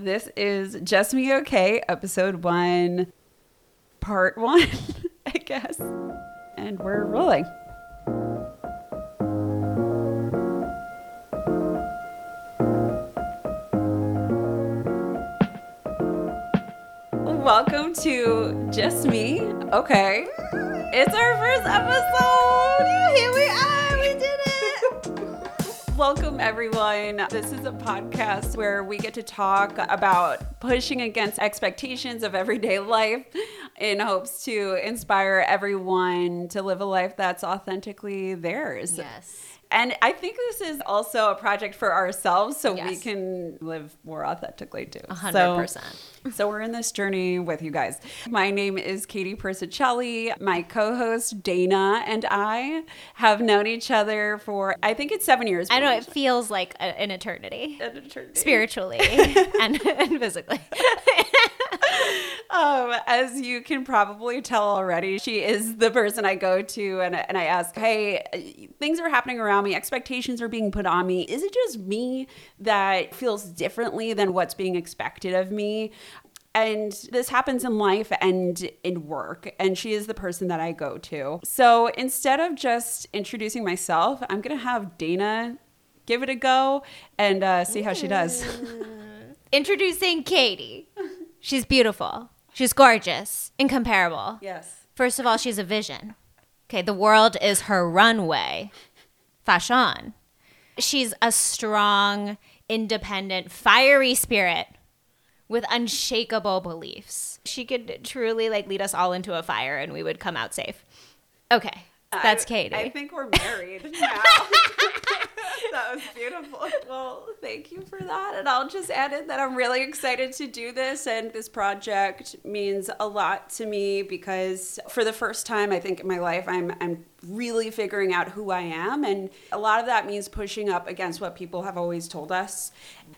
This is Just Me Okay, episode one, part one, I guess. And we're rolling. Welcome to Just Me. Okay. It's our first episode. Here we are. Welcome, everyone. This is a podcast where we get to talk about pushing against expectations of everyday life in hopes to inspire everyone to live a life that's authentically theirs. Yes. And I think this is also a project for ourselves so we can live more authentically too. A hundred So- percent. So we're in this journey with you guys. My name is Katie Persicelli. My co-host Dayna and I have known each other for I think it's seven years. I know it feels like a, an eternity, An eternity. spiritually and, and physically. Um, as you can probably tell already, she is the person I go to and, and I ask, hey, things are happening around me, expectations are being put on me. Is it just me that feels differently than what's being expected of me? And this happens in life and in work. And she is the person that I go to. So instead of just introducing myself, I'm going to have Dayna give it a go and uh, see how she does. Introducing Katie. She's beautiful. She's gorgeous, incomparable. yes. First of all, she's a vision. Okay, the world is her runway. Fashion. She's a strong, independent, fiery spirit with unshakable beliefs. She could truly like lead us all into a fire and we would come out safe. Okay, that's I- Katie. I think we're married now. that was beautiful. Well, thank you for that. And I'll just add in that I'm really excited to do this. And this project means a lot to me because for the first time, I think in my life, I'm, I'm really figuring out who I am. And a lot of that means pushing up against what people have always told us.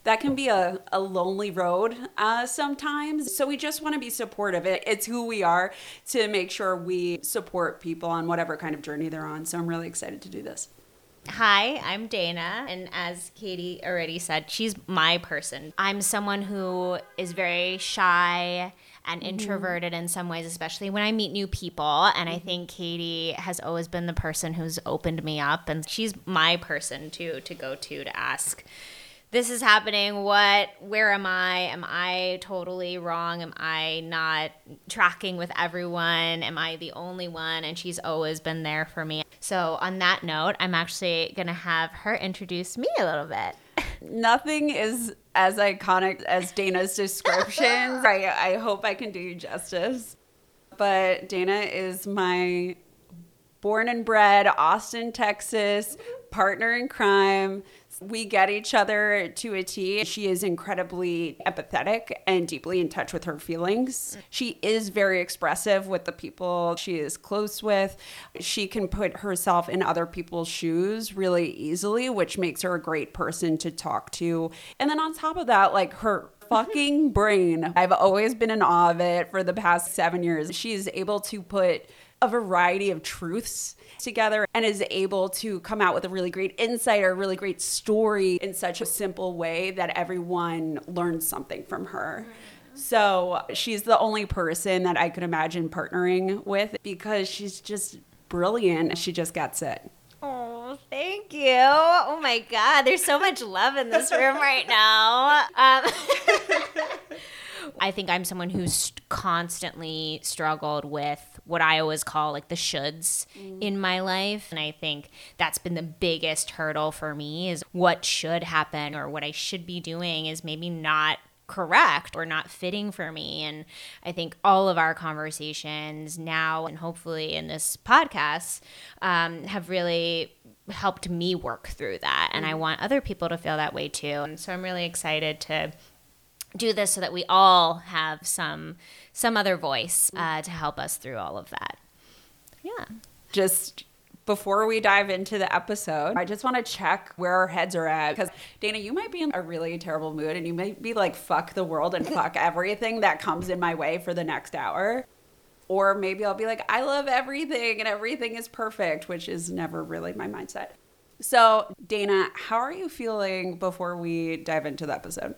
That can be a, a lonely road uh, sometimes. So we just want to be supportive. It, it's who we are to make sure we support people on whatever kind of journey they're on. So I'm really excited to do this. Hi, I'm Dayna, and as Katie already said, she's my person. I'm someone who is very shy and mm-hmm. introverted in some ways, especially when I meet new people. And I mm-hmm. think Katie has always been the person who's opened me up, and she's my person to to go to to ask. This is happening. What? Where am I? Am I totally wrong? Am I not tracking with everyone? Am I the only one? And she's always been there for me. So, on that note, I'm actually going to have her introduce me a little bit. Nothing is as iconic as Dayna's descriptions. I, I hope I can do you justice. But Dayna is my born and bred Austin, Texas partner in crime. We get each other to a T. She is incredibly empathetic and deeply in touch with her feelings. She is very expressive with the people she is close with. She can put herself in other people's shoes really easily, which makes her a great person to talk to. And then on top of that, like her fucking brain, I've always been in awe of it for the past seven years. She is able to put a variety of truths together and is able to come out with a really great insight or a really great story in such a simple way that everyone learns something from her. So she's the only person that I could imagine partnering with because she's just brilliant. She just gets it. Oh, thank you. Oh my God, there's so much love in this room right now. Um, I think I'm someone who's constantly struggled with what I always call like the shoulds in my life. And I think that's been the biggest hurdle for me is what should happen or what I should be doing is maybe not correct or not fitting for me. And I think all of our conversations now and hopefully in this podcast um, have really helped me work through that. And I want other people to feel that way too. And so I'm really excited to do this so that we all have some some other voice uh, to help us through all of that. Yeah. Just before we dive into the episode, I just want to check where our heads are at. Because, Dayna, you might be in a really terrible mood and you might be like, fuck the world and fuck everything that comes in my way for the next hour. Or maybe I'll be like, I love everything and everything is perfect, which is never really my mindset. So, Dayna, how are you feeling before we dive into the episode?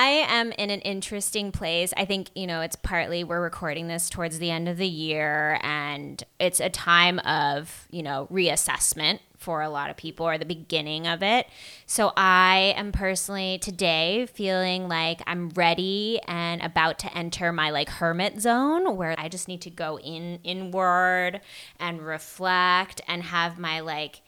I am in an interesting place. I think, you know, it's partly we're recording this towards the end of the year and it's a time of, you know, reassessment for a lot of people or the beginning of it. So I am personally today feeling like I'm ready and about to enter my like hermit zone where I just need to go in inward and reflect and have my like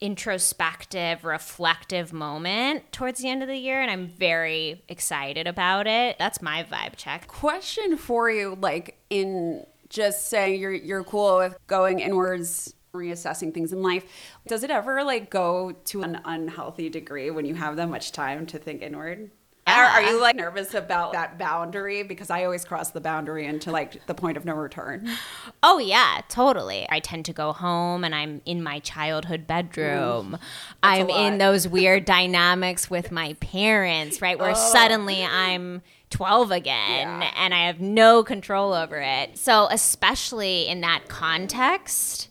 introspective, reflective moment towards the end of the year, and I'm very excited about it. That's my vibe check. Question for you, like in just saying you're you're cool with going inwards reassessing things in life does it ever like go to an unhealthy degree when you have that much time to think inward are, are, you like nervous about that boundary? Because I always cross the boundary into like the point of no return. Oh, yeah, totally. I tend to go home and I'm in my childhood bedroom. Mm, I'm in those weird dynamics with my parents, right? Where oh. suddenly I'm 12 again yeah. and I have no control over it. So, especially in that context,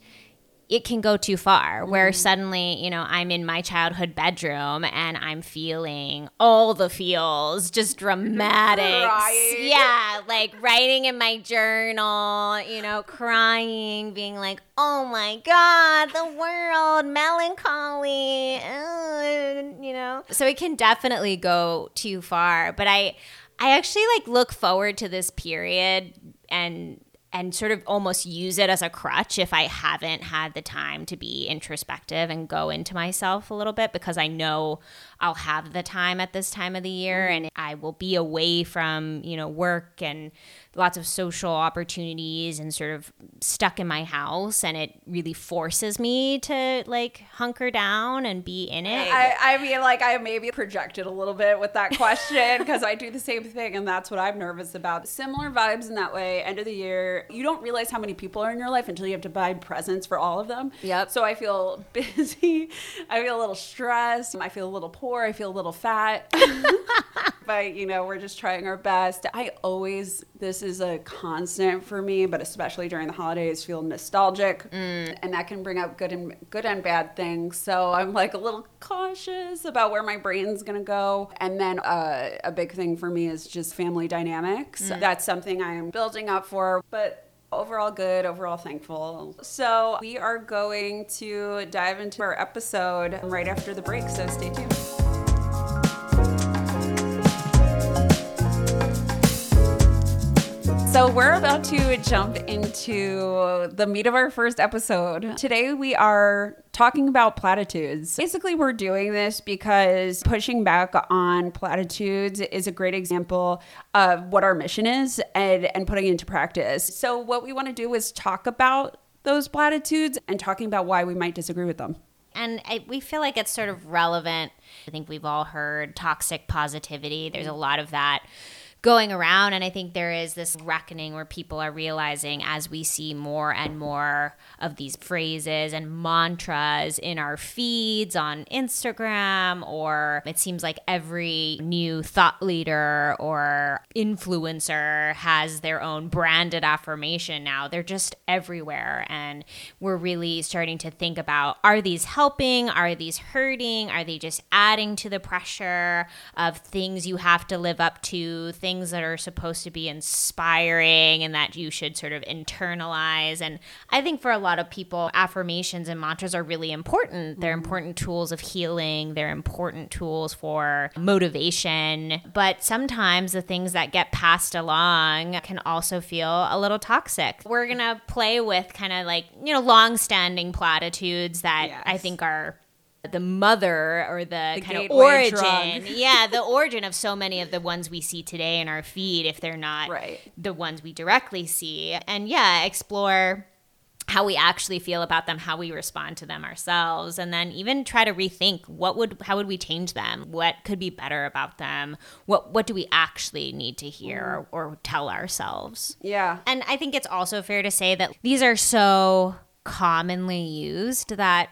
it can go too far where mm. suddenly, you know, I'm in my childhood bedroom and I'm feeling all the feels, just dramatic. Yeah, like writing in my journal, you know, crying, being like, oh my God, the world, melancholy, uh, you know. So it can definitely go too far. But I, I actually like look forward to this period and and sort of almost use it as a crutch if I haven't had the time to be introspective and go into myself a little bit because I know I'll have the time at this time of the year mm-hmm. and I will be away from, you know, work and lots of social opportunities and sort of stuck in my house and it really forces me to like hunker down and be in it. I, I mean like I maybe projected a little bit with that question because I do the same thing and that's what I'm nervous about. Similar vibes in that way. End of the year, you don't realize how many people are in your life until you have to buy presents for all of them. Yep. So I feel busy. I feel a little stressed. I feel a little poor. I feel a little fat. but you know, we're just trying our best. I always this is a constant for me, but especially during the holidays, feel nostalgic, mm. and that can bring up good and good and bad things. So I'm like a little cautious about where my brain's gonna go. And then uh, a big thing for me is just family dynamics. Mm. That's something I am building up for, but overall good, overall thankful. So, we are going to dive into our episode right after the break, so stay tuned. So, we're about to jump into the meat of our first episode. Today, we are talking about platitudes. Basically, we're doing this because pushing back on platitudes is a great example of what our mission is and, and putting into practice. So, what we want to do is talk about those platitudes and talking about why we might disagree with them. And I, we feel like it's sort of relevant. I think we've all heard toxic positivity. There's a lot of that going around. And I think there is this reckoning where people are realizing as we see more and more of these phrases and mantras in our feeds on Instagram, or it seems like every new thought leader or influencer has their own branded affirmation now. They're just everywhere. And we're really starting to think about are these helping? Are these hurting? Are they just adding to the pressure of things you have to live up to? Things things that are supposed to be inspiring and that you should sort of internalize. And I think for a lot of people, affirmations and mantras are really important. They're mm-hmm. important tools of healing, they're important tools for motivation. But sometimes the things that get passed along can also feel a little toxic. We're going to play with kind of like, you know, long standing platitudes that yes. I think are the mother or the, the kind of origin. Yeah the origin of so many of the ones we see today in our feed if they're not right. the ones we directly see. And yeah explore how we actually feel about them how we respond to them ourselves and then even try to rethink what would how would we change them? What could be better about them? What what do we actually need to hear or, or tell ourselves? Yeah. And i think it's also fair to say that these are so commonly used that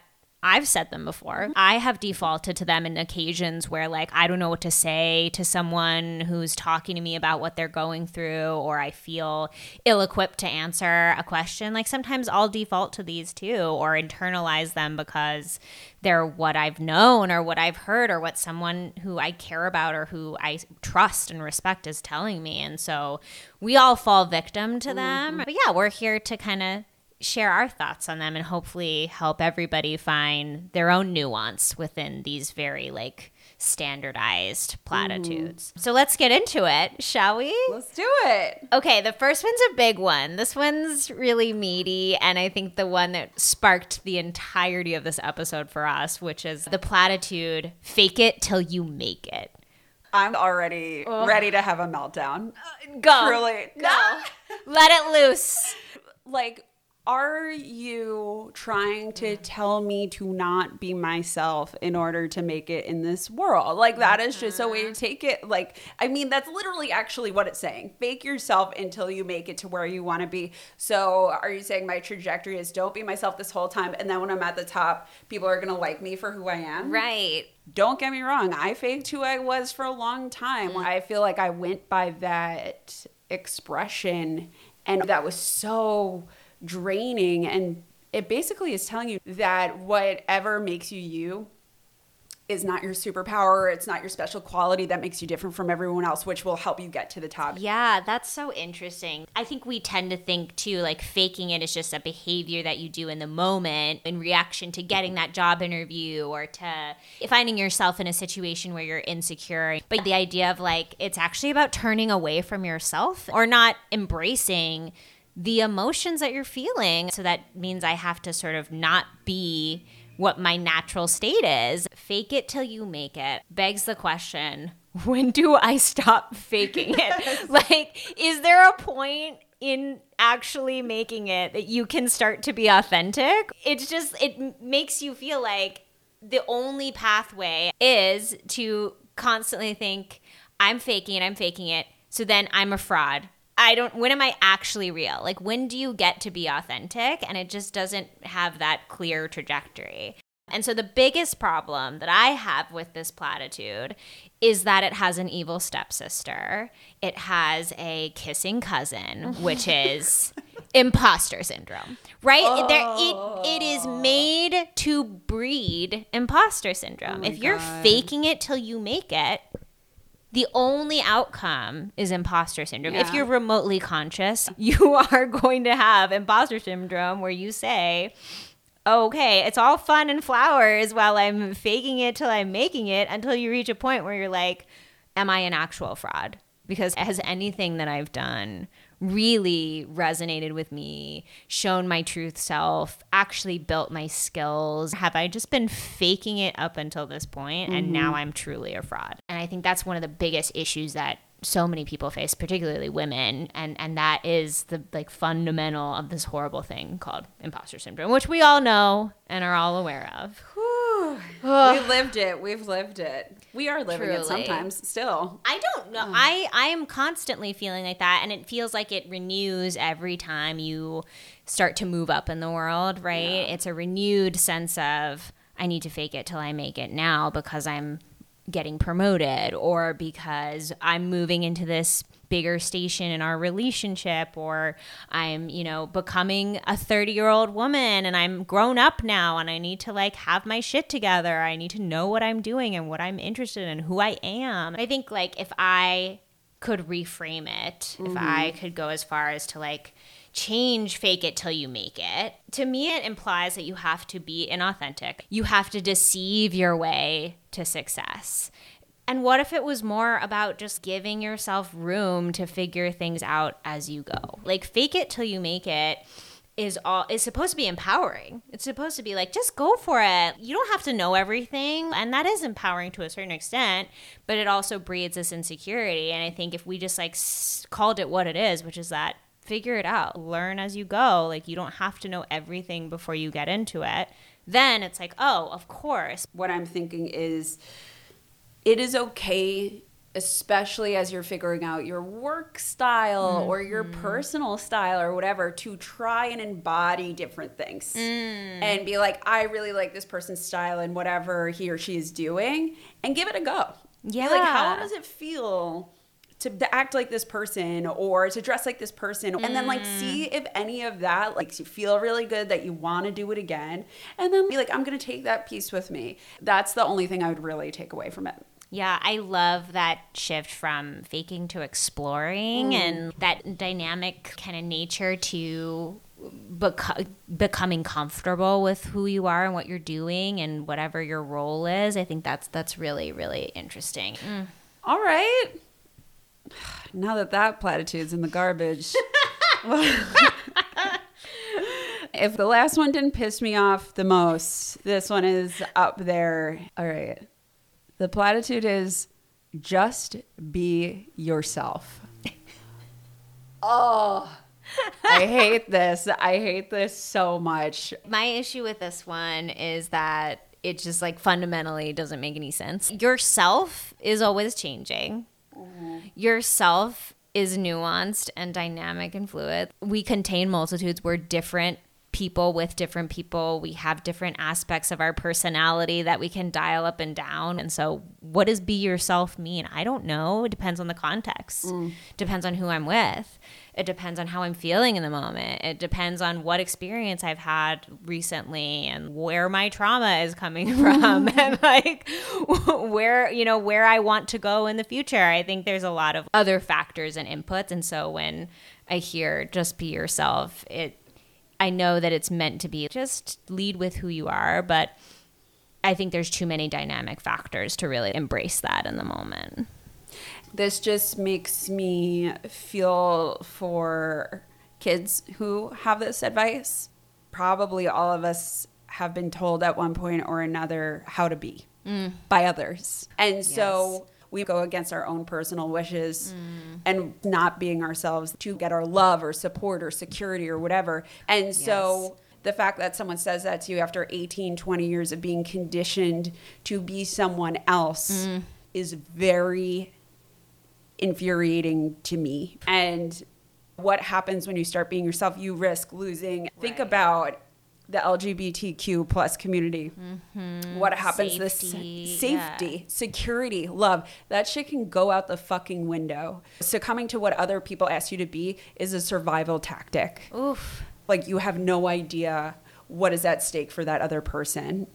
I've said them before. Mm-hmm. I have defaulted to them in occasions where, like, I don't know what to say to someone who's talking to me about what they're going through, or I feel ill equipped to answer a question. Like, sometimes I'll default to these too, or internalize them because they're what I've known, or what I've heard, or what someone who I care about or who I trust and respect is telling me. And so we all fall victim to them. Mm-hmm. But yeah, we're here to kind of share our thoughts on them and hopefully help everybody find their own nuance within these very like standardized platitudes. Mm-hmm. So let's get into it, shall we? Let's do it. Okay, the first one's a big one. This one's really meaty, and I think the one that sparked the entirety of this episode for us, which is the platitude fake it till you make it. I'm already ready to have a meltdown. Uh, go. Truly. Go. Let it loose. Like, are you trying to tell me to not be myself in order to make it in this world? Like, that is just a way to mm-hmm. take it. Like, I mean, that's literally actually what it's saying. Fake yourself until you make it to where you want to be. So, are you saying my trajectory is don't be myself this whole time? And then when I'm at the top, people are going to like me for who I am? Right. don't get me wrong i faked who i was for a long time mm. i feel like i went by that expression and that was so draining and it basically is telling you that whatever makes you you is not your superpower it's not your special quality that makes you different from everyone else which will help you get to the top Yeah, that's so interesting. I think we tend to think too, like faking it is just a behavior that you do in the moment in reaction to getting that job interview or to finding yourself in a situation where you're insecure. But the idea of like, it's actually about turning away from yourself or not embracing the emotions that you're feeling. So that means I have to sort of not be what my natural state is. Fake it till you make it begs the question when do I stop faking it? like, is there a point in actually making it that you can start to be authentic? It's just, it makes you feel like the only pathway is to constantly think, I'm faking it, I'm faking it. So then I'm a fraud. I don't, when am I actually real? Like, when do you get to be authentic? And it just doesn't have that clear trajectory. And so the biggest problem that I have with this platitude is that it has an evil stepsister. It has a kissing cousin, which is imposter syndrome. Right? There it it is oh. made to breed imposter syndrome. Oh if you're God. faking it till you make it, the only outcome is imposter syndrome. If you're remotely conscious, you are going to have imposter syndrome where you say, okay, it's all fun and flowers while I'm faking it till I'm making it until you reach a point where you're like, am I an actual fraud? Because has anything that I've done really resonated with me, shown my truth self, actually built my skills? Have I just been faking it up until this point? And now mm-hmm. I'm truly a fraud? And I think that's one of the biggest issues that so many people face, particularly women, and and that is the like fundamental of this horrible thing called imposter syndrome, which we all know and are all aware of. we lived it. We've lived it we are living it sometimes still I don't know. Um. I I am constantly feeling like that, and it feels like it renews every time you start to move up in the world. Right? It's a renewed sense of I need to fake it till I make it now because I'm getting promoted or because I'm moving into this bigger station in our relationship or I'm, you know, becoming a 30-year-old woman and I'm grown up now and I need to like have my shit together. I need to know what I'm doing and what I'm interested in, who I am. I think like if I could reframe it, if mm-hmm. I could go as far as to like change fake it till you make it. To me, it implies that you have to be inauthentic. You have to deceive your way to success. And what if it was more about just giving yourself room to figure things out as you go? Like fake it till you make it is all is supposed to be empowering. It's supposed to be like just go for it. You don't have to know everything, and that is empowering to a certain extent, but it also breeds this insecurity and I think if we just like called it what it is, which is that figure it out, learn as you go, like you don't have to know everything before you get into it. Then it's like, "Oh, of course, what I'm thinking is it is okay especially as you're figuring out your work style or your mm-hmm. personal style or whatever, to try and embody different things mm. and be like, I really like this person's style and whatever he or she is doing, and give it a go. Be like, how does it feel? To, to act like this person or to dress like this person and then like mm. see if any of that like you feel really good that you want to do it again and then be like i'm gonna take that piece with me that's the only thing i would really take away from it Yeah, I love that shift from faking to exploring mm. and that dynamic kind of nature to beco- becoming comfortable with who you are and what you're doing and whatever your role is. I think that's that's really really interesting. Mm. All right. Now that that platitude's in the garbage. if the last one didn't piss me off the most, this one is up there. All right. The platitude is just be yourself. oh, I hate this. I hate this so much. My issue with this one is that it just like fundamentally doesn't make any sense. Yourself is always changing. Mm-hmm. Yourself is nuanced and dynamic and fluid. We contain multitudes. We're different people with different people. We have different aspects of our personality that we can dial up and down. And so, what does be yourself mean? I don't know. It depends on the context, mm. depends on who I'm with. It depends on how I'm feeling in the moment. It depends on what experience I've had recently and where my trauma is coming from and like where, you know, where I want to go in the future. I think there's a lot of other factors and inputs. And so when I hear just be yourself, it, I know that it's meant to be just lead with who you are, but I think there's too many dynamic factors to really embrace that in the moment. This just makes me feel for kids who have this advice. Probably all of us have been told at one point or another how to be mm. by others. And so we go against our own personal wishes mm. and not being ourselves to get our love or support or security or whatever. And so the fact that someone says that to you after 18, 20 years of being conditioned to be someone else mm. is very infuriating to me. And what happens when you start being yourself? You risk losing. Think about the LGBTQ plus community. Mm-hmm. What happens? This Safety, safety, security, love. That shit can go out the fucking window. Succumbing to what other people ask you to be is a survival tactic. Oof. Like you have no idea what is at stake for that other person.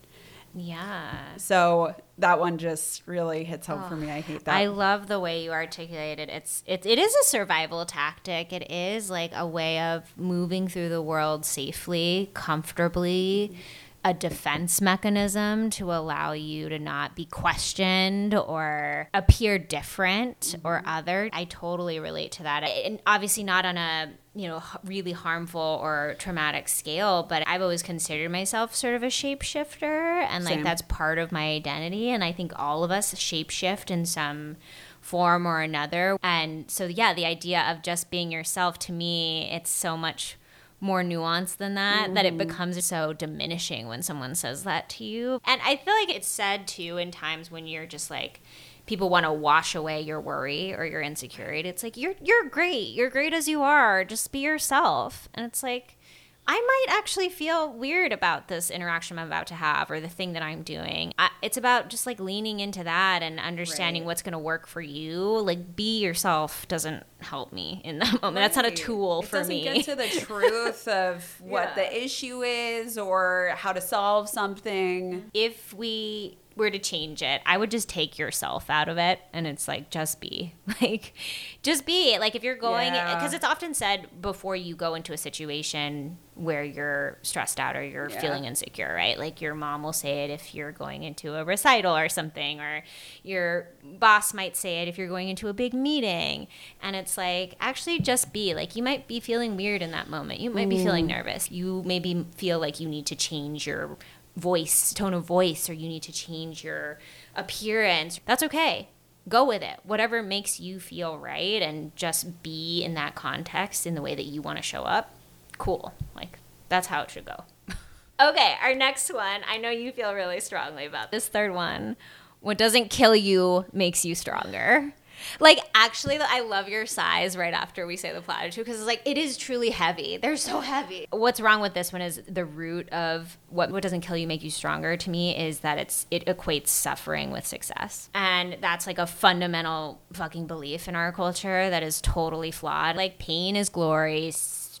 Yeah. So that one just really hits home for me. I hate that. I love the way you articulated it. It's it, it is a survival tactic. It is like a way of moving through the world safely, comfortably, mm-hmm. A defense mechanism to allow you to not be questioned or appear different mm-hmm. or other. I totally relate to that. And obviously not on a you know, really harmful or traumatic scale, but I've always considered myself sort of a shapeshifter and like Same. that's part of my identity and I think all of us shapeshift in some form or another. And so yeah, the idea of just being yourself to me, it's so much more nuanced than that that it mm-hmm. becomes so diminishing when someone says that to you. And I feel like it's said too in times when you're just like people want to wash away your worry or your insecurity. It's like you're you're great. You're great as you are. Just be yourself. And it's like I might actually feel weird about this interaction I'm about to have or the thing that I'm doing. I, it's about just like leaning into that and understanding Right. what's going to work for you. Like be yourself doesn't help me in that moment. That's not a tool it for doesn't me. get to the truth of what Yeah. the issue is or how to solve something. if we were to change it, I would just take yourself out of it and it's like just be. Like just be. Like if you're going Yeah. cuz it's often said before you go into a situation where you're stressed out or you're Yeah. feeling insecure, right? Like your mom will say it if you're going into a recital or something or your boss might say it if you're going into a big meeting and it's like actually just be. Like you might be feeling weird in that moment. You might be feeling mm. nervous. You maybe feel like you need to change your voice, tone of voice, or you need to change your appearance. That's okay. Go with it. Whatever makes you feel right and just be in that context in the way that you want to show up. Cool. Like, that's how it should go. okay, our next one. I know you feel really strongly about this third one. What doesn't kill you makes you stronger. Like actually, I love your sighs. Right after we say the platitude, because it's like it is truly heavy. They're so heavy. What's wrong with this one is the root of what what doesn't kill you make you stronger. To me, is that it's it equates suffering with success, and that's like a fundamental fucking belief in our culture that is totally flawed. Like pain is glory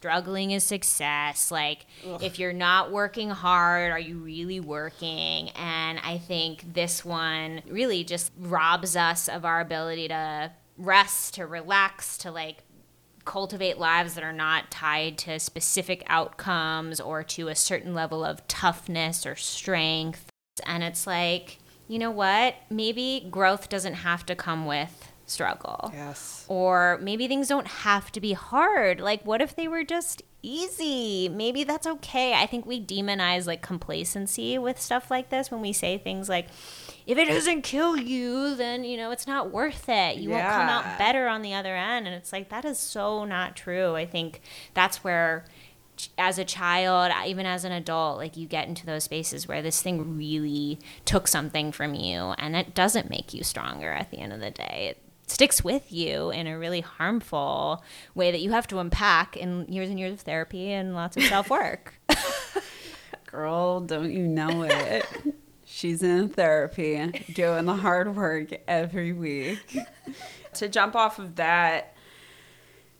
struggling is success. Like, Ugh. if you're not working hard, are you really working? And I think this one really just robs us of our ability to rest, to relax, to like cultivate lives that are not tied to specific outcomes or to a certain level of toughness or strength. And it's like, you know what? Maybe growth doesn't have to come with struggle. Yes. Or maybe things don't have to be hard. Like, what if they were just easy? Maybe that's okay. I think we demonize like complacency with stuff like this when we say things like, if it doesn't kill you, then, you know, it's not worth it. You yeah. won't come out better on the other end. And it's like, that is so not true. I think that's where as a child, even as an adult, like you get into those spaces where this thing really took something from you and it doesn't make you stronger at the end of the day. It sticks with you in a really harmful way that you have to unpack in years and years of therapy and lots of self work. Girl, don't you know it? She's in therapy, doing the hard work every week. to jump off of that,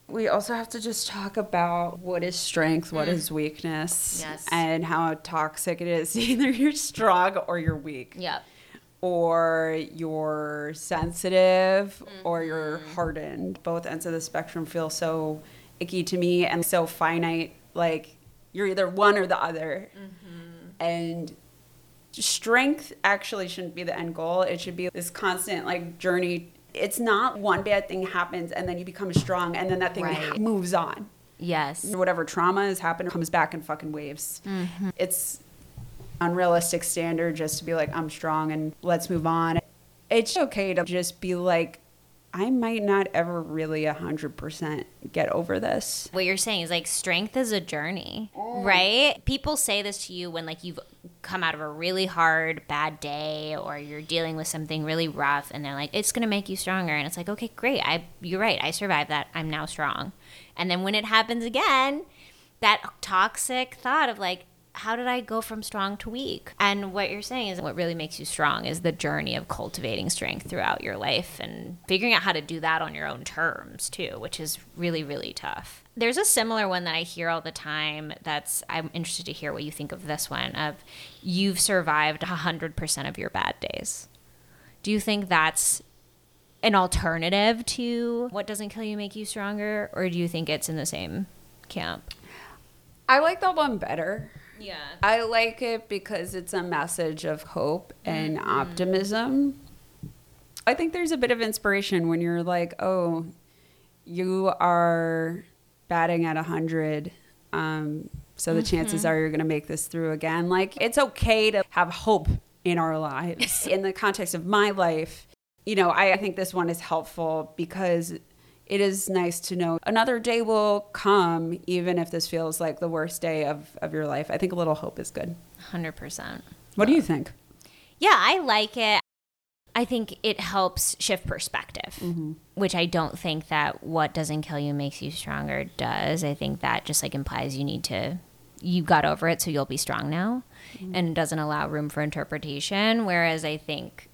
we also have to just talk about what is strength, what mm. is weakness, yes. and how toxic it is. Either you're strong or you're weak. Yep or you're sensitive mm-hmm. or you're hardened. Both ends of the spectrum feel so icky to me and so finite. Like you're either one or the other. Mm-hmm. And strength actually shouldn't be the end goal. It should be this constant like journey. It's not one bad thing happens and then you become strong and then that thing right. moves on. Yes. Whatever trauma has happened comes back in fucking waves. Mm-hmm. It's unrealistic standard just to be like, I'm strong and let's move on. It's okay to just be like, I might not ever really 100% get over this. What you're saying is like strength is a journey, mm. right? People say this to you when like you've come out of a really hard bad day or you're dealing with something really rough and they're like it's going to make you stronger and it's like okay, great. I you're right. I survived that. I'm now strong. And then when it happens again, that toxic thought of like how did I go from strong to weak? And what you're saying is what really makes you strong is the journey of cultivating strength throughout your life and figuring out how to do that on your own terms too, which is really, really tough. There's a similar one that I hear all the time that's I'm interested to hear what you think of this one of you've survived 100% of your bad days. Do you think that's an alternative to what doesn't kill you make you stronger or do you think it's in the same camp? I like that one better yeah. I like it because it's a message of hope and mm-hmm. optimism. I think there's a bit of inspiration when you're like, oh, you are batting at 100. Um, so the mm-hmm. chances are you're going to make this through again. Like, it's okay to have hope in our lives. in the context of my life, you know, I, I think this one is helpful because it is nice to know another day will come, even if this feels like the worst day of, of your life. I think a little hope is good. 100%. What do you think? Yeah, I like it. I think it helps shift perspective, mm-hmm. which I don't think that what doesn't kill you makes you stronger does. I think that just like implies you need to, you got over it, so you'll be strong now. Mm-hmm. And it doesn't allow room for interpretation. Whereas I think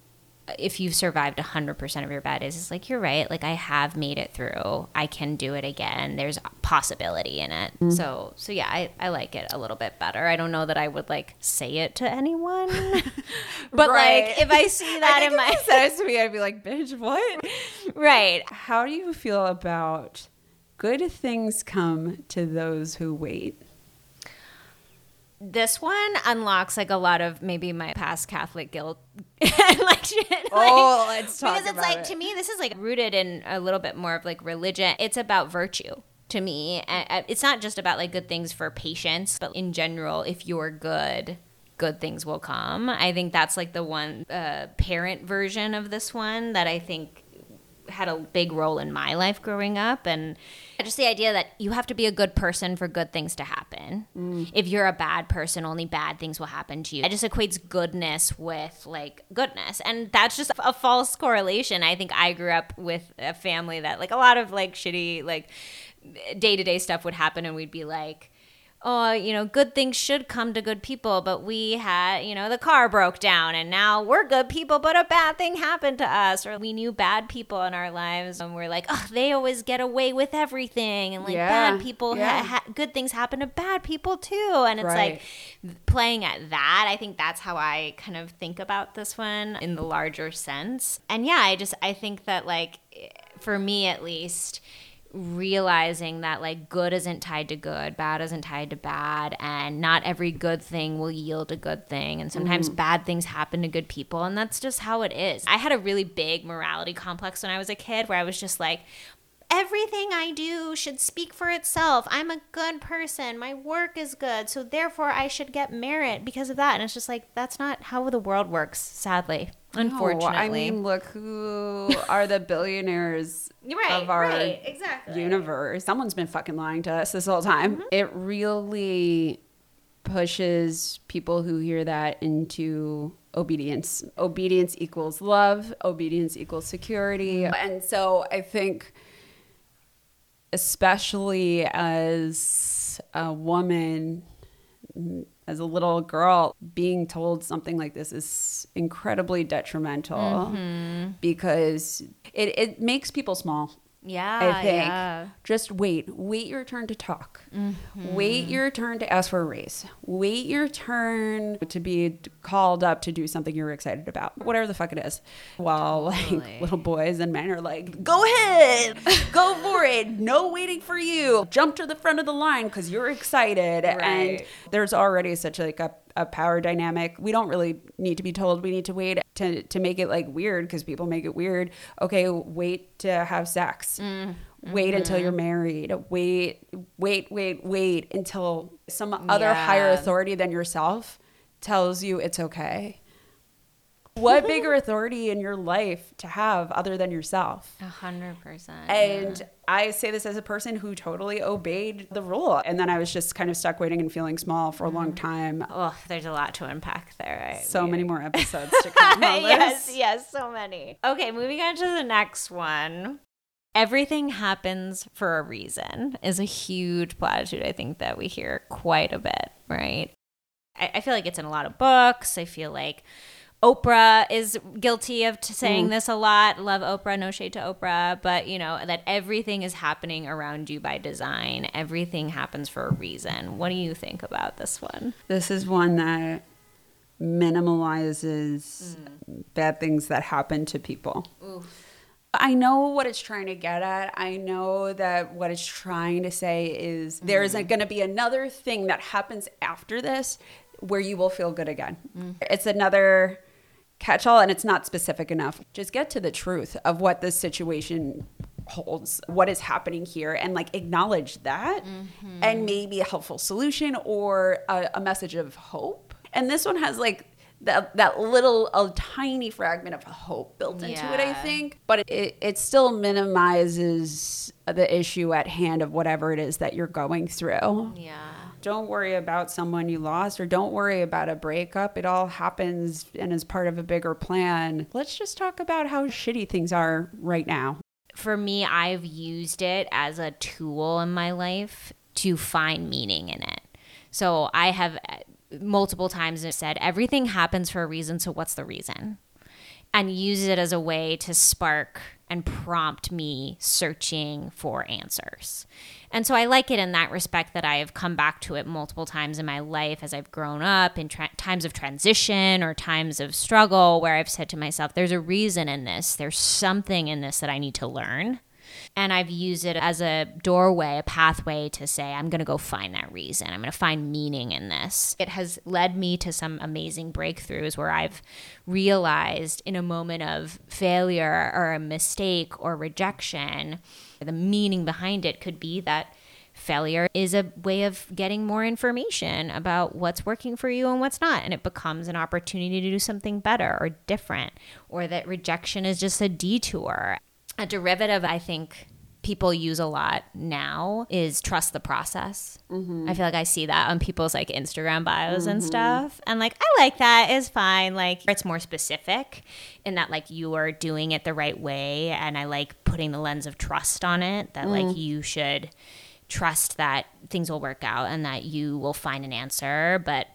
if you've survived 100% of your bad days, it's like, you're right. Like, I have made it through. I can do it again. There's possibility in it. Mm-hmm. So, so yeah, I, I like it a little bit better. I don't know that I would like say it to anyone, but right. like, if I see that I in my. says to me, I'd be like, bitch, what? right. How do you feel about good things come to those who wait? This one unlocks like a lot of maybe my past Catholic guilt like shit. Oh, let's talk because it's like it. to me this is like rooted in a little bit more of like religion. It's about virtue to me. It's not just about like good things for patience, but in general, if you're good, good things will come. I think that's like the one uh, parent version of this one that I think had a big role in my life growing up and just the idea that you have to be a good person for good things to happen happen. If you're a bad person, only bad things will happen to you. It just equates goodness with like goodness. And that's just a false correlation. I think I grew up with a family that like a lot of like shitty, like day to day stuff would happen, and we'd be like, oh, you know, good things should come to good people, but we had, you know, the car broke down and now we're good people, but a bad thing happened to us. Or we knew bad people in our lives and we're like, oh, they always get away with everything. And like Yeah, bad people, yeah. ha- ha- good things happen to bad people too. And it's Right. like playing at that. I think that's how I kind of think about this one in the larger sense. And yeah, I just, I think that like, eh, for me at least, realizing that like good isn't tied to good, bad isn't tied to bad, and not every good thing will yield a good thing. And sometimes mm-hmm. bad things happen to good people, and that's just how it is. I had a really big morality complex when I was a kid where I was just like, Everything I do should speak for itself. I'm a good person. My work is good. So therefore I should get merit because of that. And it's just like that's not how the world works, sadly. Unfortunately. No, I mean, look who are the billionaires Right, of our right, exactly. universe. Someone's been fucking lying to us this whole time. Mm-hmm. It really pushes people who hear that into obedience. Obedience equals love, obedience equals security. And so I think especially as a woman as a little girl, being told something like this is incredibly detrimental mm-hmm. because it, it makes people small. Yeah. I think. yeah. Just wait. Wait your turn to talk. Mm-hmm. Wait your turn to ask for a raise. Wait your turn to be called up to do something you're excited about. Whatever the fuck it is. While Totally. like little boys and men are like, go ahead, go for it. No waiting for you. Jump to the front of the line because you're excited. And there's already such like a, a power dynamic. We don't really need to be told. We need to wait to, to make it like weird because people make it weird. Okay, wait to have sex. Mm-hmm. Wait until mm-hmm. you're married. Wait, wait, wait, wait until some other higher authority than yourself tells you it's okay. What bigger authority in your life to have other than yourself? A hundred percent. And I say this as a person who totally obeyed the rule. And then I was just kind of stuck waiting and feeling small for a long mm. time. Oh, there's a lot to unpack there. Right? So many more episodes to come yes, yes, so many. Okay, moving on to the next one. Everything happens for a reason is a huge platitude I think that we hear quite a bit, right? I, I feel like it's in a lot of books. I feel like Oprah is guilty of t- saying Mm. this a lot. Love Oprah, no shade to Oprah, but you know that everything is happening around you by design. Everything happens for a reason. What do you think about this one? This is one that minimalizes mm. bad things that happen to people. I know what it's trying to get at. I know that what it's trying to say is there isn't mm. going to be another thing that happens after this where you will feel good again. Mm. It's another catch all and it's not specific enough. Just get to the truth of what this situation holds, what is happening here, and like acknowledge that mm-hmm. and maybe a helpful solution or a, a message of hope. And this one has like that, that little, a tiny fragment of hope built into it, I think. But it, it still minimizes the issue at hand of whatever it is that you're going through. Yeah. Don't worry about someone you lost or don't worry about a breakup. It all happens and is part of a bigger plan. Let's just talk about how shitty things are right now. for me, I've used it as a tool in my life to find meaning in it. So I have multiple times said, everything happens for a reason. So what's the reason? And use it as a way to spark and prompt me searching for answers. And so I like it in that respect that I have come back to it multiple times in my life as I've grown up in tra- times of transition or times of struggle where I've said to myself, there's a reason in this, there's something in this that I need to learn. And I've used it as a doorway, a pathway to say, I'm going to go find that reason. I'm going to find meaning in this. It has led me to some amazing breakthroughs where I've realized in a moment of failure or a mistake or rejection, the meaning behind it could be that failure is a way of getting more information about what's working for you and what's not and it becomes an opportunity to do something better or different or that rejection is just a detour a derivative i think people use a lot now is trust the process. Mm-hmm. I feel like I see that on people's like Instagram bios and mm-hmm. stuff. And like, I like that. It's fine. Like, it's more specific in that like you are doing it the right way. And I like putting the lens of trust on it that like mm-hmm. you should trust that things will work out and that you will find an answer. But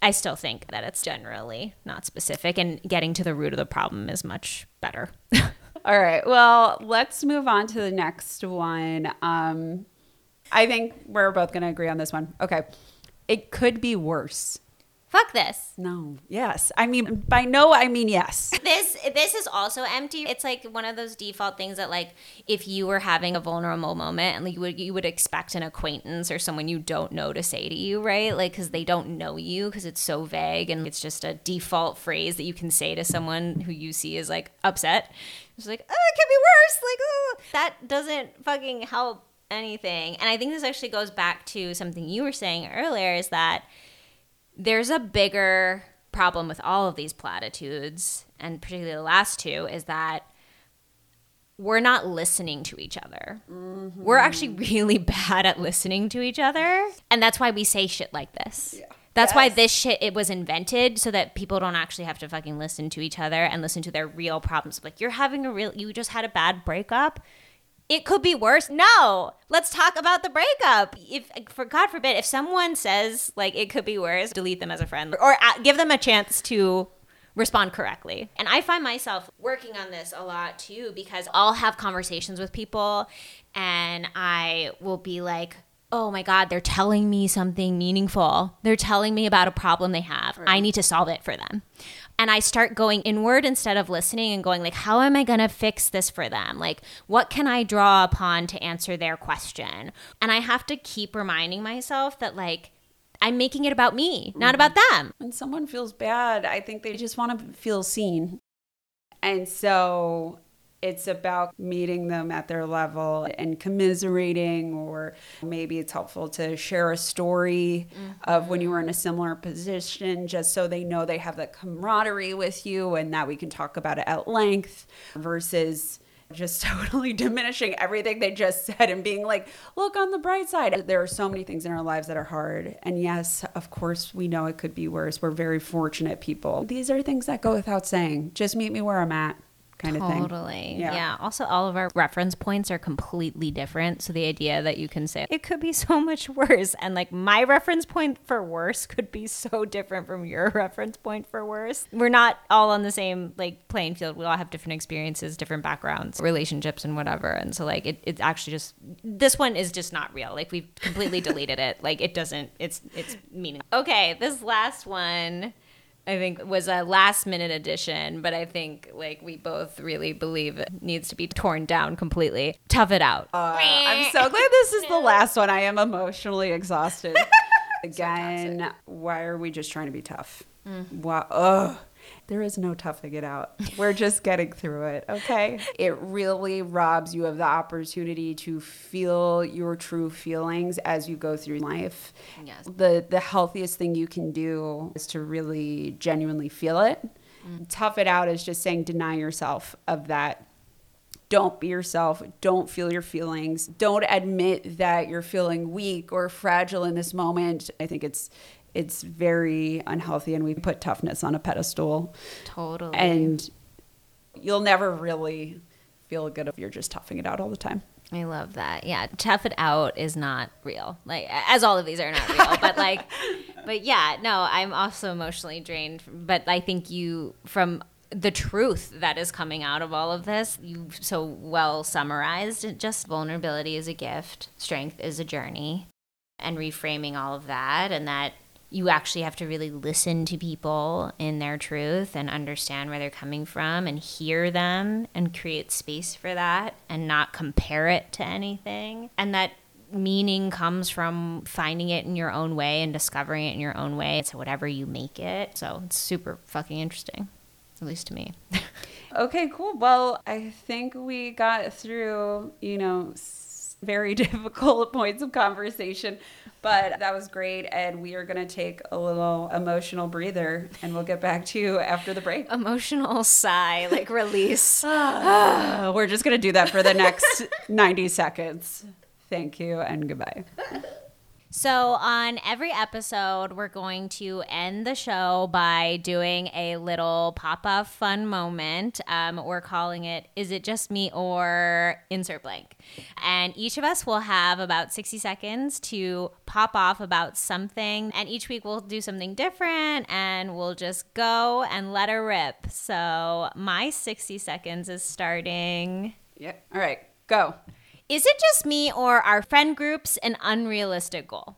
I still think that it's generally not specific and getting to the root of the problem is much better. All right. Well, let's move on to the next one. Um, I think we're both going to agree on this one. Okay. It could be worse. Fuck this. No. Yes. I mean, by no, I mean yes. This this is also empty. It's like one of those default things that like if you were having a vulnerable moment and like you would you would expect an acquaintance or someone you don't know to say to you, right? Like cuz they don't know you cuz it's so vague and it's just a default phrase that you can say to someone who you see is like upset. It's like, "Oh, it could be worse." Like, "Oh, that doesn't fucking help anything." And I think this actually goes back to something you were saying earlier is that there's a bigger problem with all of these platitudes, and particularly the last two, is that we're not listening to each other. Mm-hmm. We're actually really bad at listening to each other. And that's why we say shit like this. That's why this shit it was invented so that people don't actually have to fucking listen to each other and listen to their real problems. Like you're having a real you just had a bad breakup. It could be worse. No, let's talk about the breakup. If for God forbid, if someone says like it could be worse, delete them as a friend or uh, give them a chance to respond correctly. And I find myself working on this a lot too because I'll have conversations with people and I will be like, oh my God, they're telling me something meaningful. They're telling me about a problem they have. I need to solve it for them. And I start going inward instead of listening and going like, how am I going to fix this for them? Like, what can I draw upon to answer their question? And I have to keep reminding myself that like, I'm making it about me, not about mm-hmm. them. When someone feels bad, I think they just want to feel seen. And so it's about meeting them at their level and commiserating, or maybe it's helpful to share a story of when you were in a similar position, just so they know they have that camaraderie with you and that we can talk about it at length versus just totally diminishing everything they just said and being like, look on the bright side. There are so many things in our lives that are hard. And yes, of course, we know it could be worse. We're very fortunate people. These are things that go without saying. Just meet me where I'm at, kind of thing. Totally. Yeah. Yeah. Also, all of our reference points are completely different. So the idea that you can say it could be so much worse, and like my reference point for worse could be so different from your reference point for worse. We're not all on the same like playing field. We all have different experiences, different backgrounds, relationships, and whatever. And so like it, it's actually just this one is just not real. Like we've completely deleted it. Like it doesn't. It's it's meaningless. Okay, this last one. I think was a last minute addition, but I think like we both really believe it needs to be torn down completely. Tough it out. Uh, I'm so glad this is the last one. I am emotionally exhausted. Again, why are we just trying to be tough? Wow. Ugh. There is no toughing it out. We're just getting through it, okay? It really robs you of the opportunity to feel your true feelings as you go through life. Yes. The the healthiest thing you can do is to really genuinely feel it. Mm. Tough it out is just saying deny yourself of that don't be yourself don't feel your feelings don't admit that you're feeling weak or fragile in this moment i think it's it's very unhealthy and we put toughness on a pedestal Totally. and you'll never really feel good if you're just toughing it out all the time I love that. Yeah, tough it out is not real. Like as all of these are not real, but like, but yeah, no, I'm also emotionally drained. But I think you from the truth that is coming out of all of this, you so well summarized. it. Just vulnerability is a gift, strength is a journey, and reframing all of that, and that you actually have to really listen to people in their truth and understand where they're coming from and hear them and create space for that and not compare it to anything. And that meaning comes from finding it in your own way and discovering it in your own way. It's whatever you make it. So it's super fucking interesting, at least to me. okay cool well i think we got through you know very difficult points of conversation. But that was great. And we are going to take a little emotional breather and we'll get back to you after the break. Emotional sigh, like release. Uh, we're just going to do that for the next 90 seconds. Thank you and goodbye. So, on every episode, we're going to end the show by doing a little pop off fun moment. Um, we're calling it Is It Just Me or Insert Blank? And each of us will have about 60 seconds to pop off about something. And each week we'll do something different and we'll just go and let her rip. So, my 60 seconds is starting. Yeah. All right. Go. Is it just me or are friend groups an unrealistic goal?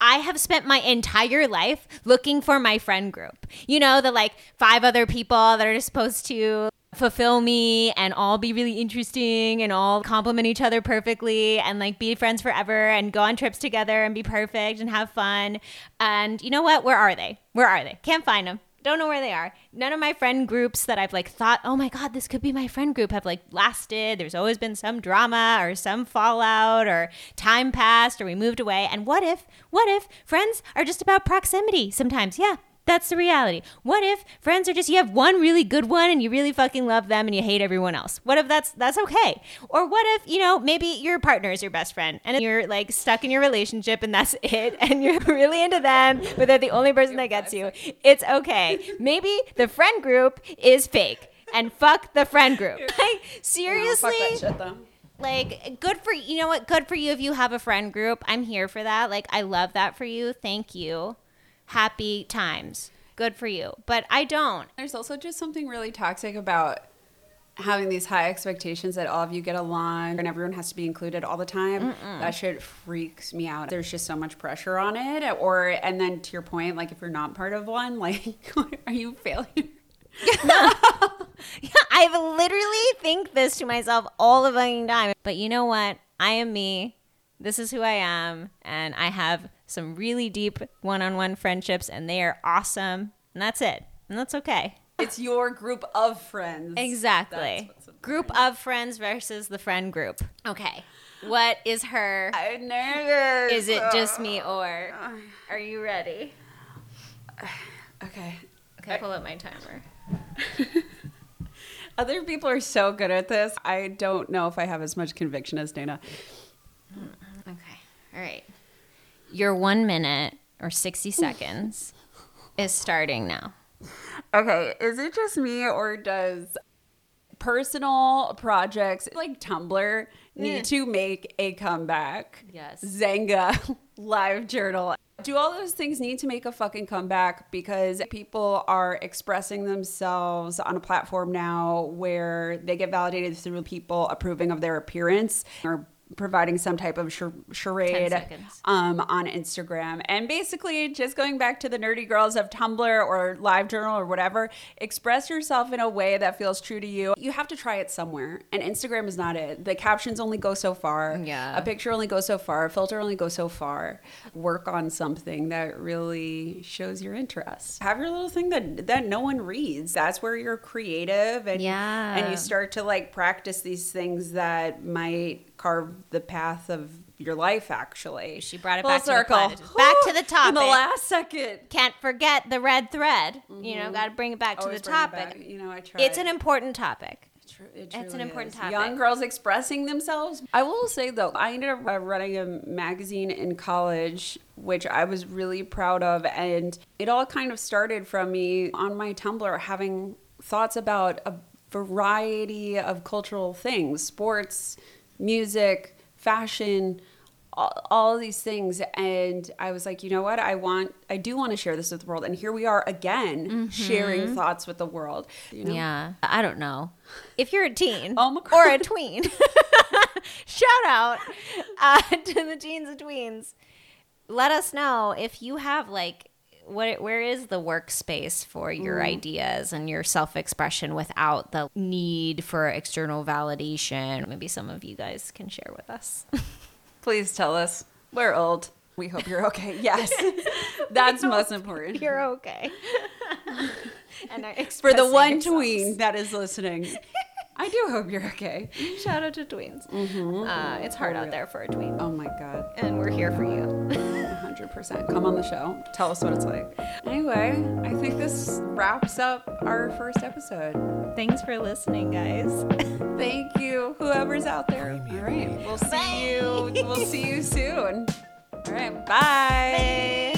I have spent my entire life looking for my friend group. You know, the like five other people that are supposed to fulfill me and all be really interesting and all complement each other perfectly and like be friends forever and go on trips together and be perfect and have fun. And you know what? Where are they? Where are they? Can't find them. Don't know where they are. None of my friend groups that I've like thought, oh my God, this could be my friend group have like lasted. There's always been some drama or some fallout or time passed or we moved away. And what if, what if friends are just about proximity sometimes? Yeah, that's the reality. What if friends are just you have one really good one and you really fucking love them and you hate everyone else? What if that's that's okay? Or what if, you know, maybe your partner is your best friend and you're like stuck in your relationship and that's it and you're really into them, but they're the only person that gets you. It's okay. Maybe the friend group is fake and fuck the friend group. Like seriously? Fuck that shit, though. like good for you know what good for you if you have a friend group i'm here for that like i love that for you thank you happy times good for you but i don't There's also just something really toxic about having these high expectations that all of you get along and everyone has to be included all the time. That shit freaks me out. There's just so much pressure on it. Or, and then to your point, like if you're not part of one, like, are you failing? i literally think this to myself all the fucking time but you know what i am me this is who i am and i have some really deep one-on-one friendships and they are awesome and that's it and that's okay It's your group of friends. Exactly. That's what's important. Group of friends versus the friend group. Okay. What is her? I'm nervous. Is it just me or are you ready? Okay. Okay, pull up my timer. Other people are so good at this. I don't know if I have as much conviction as Dayna. Hmm, okay. All right. Your one minute or 60 seconds is starting now. Okay, is it just me or does personal projects like Tumblr need mm. to make a comeback? Yes. Xanga, LiveJournal. Do all those things need to make a fucking comeback because people are expressing themselves on a platform now where they get validated through people approving of their appearance or providing some type of char- charade um, on Instagram. And basically, just going back to the nerdy girls of Tumblr or LiveJournal or whatever, express yourself in a way that feels true to you. You have to try it somewhere. And Instagram is not it. The captions only go so far. Yeah. A picture only goes so far. A filter only goes so far. Work on something that really shows your interest. Have your little thing that that no one reads. That's where you're creative and Yeah. and you start to like practice these things that might carve the path of your life actually. She brought it Full back to the circle. Back to the topic In the last second. Can't forget the red thread. You know, got to bring it back to the topic. You know, I try. It's an important topic. It It's an important is. topic. Young girls expressing themselves. I will say though, I ended up uh, running a magazine in college, which I was really proud of, and it all kind of started from me on my Tumblr having thoughts about a variety of cultural things, sports, music, fashion. All, all these things and i was like you know what i want i do want to share this with the world and here we are again sharing thoughts with the world you know? Yeah. I don't know. If you're a teen Oh or a tween, shout out uh, to the teens and tweens. Let us know if you have like what where is the workspace for your mm. ideas and your self-expression without the need for external validation. Maybe some of you guys can share with us. Please tell us. We're old. We hope you're okay. Yes. That's most important. You're okay. and For the one yourselves. tween that is listening, I do hope you're okay. Shout out to tweens. Uh, it's hard out there for a tween, Oh my god. and we're here for you. 100%. Come on the show. Tell us what it's like. Anyway, I think this wraps up our first episode. Thanks for listening, guys. Thank you, whoever's out there. All right. We'll see you. We'll see you soon. All right. Bye. Bye.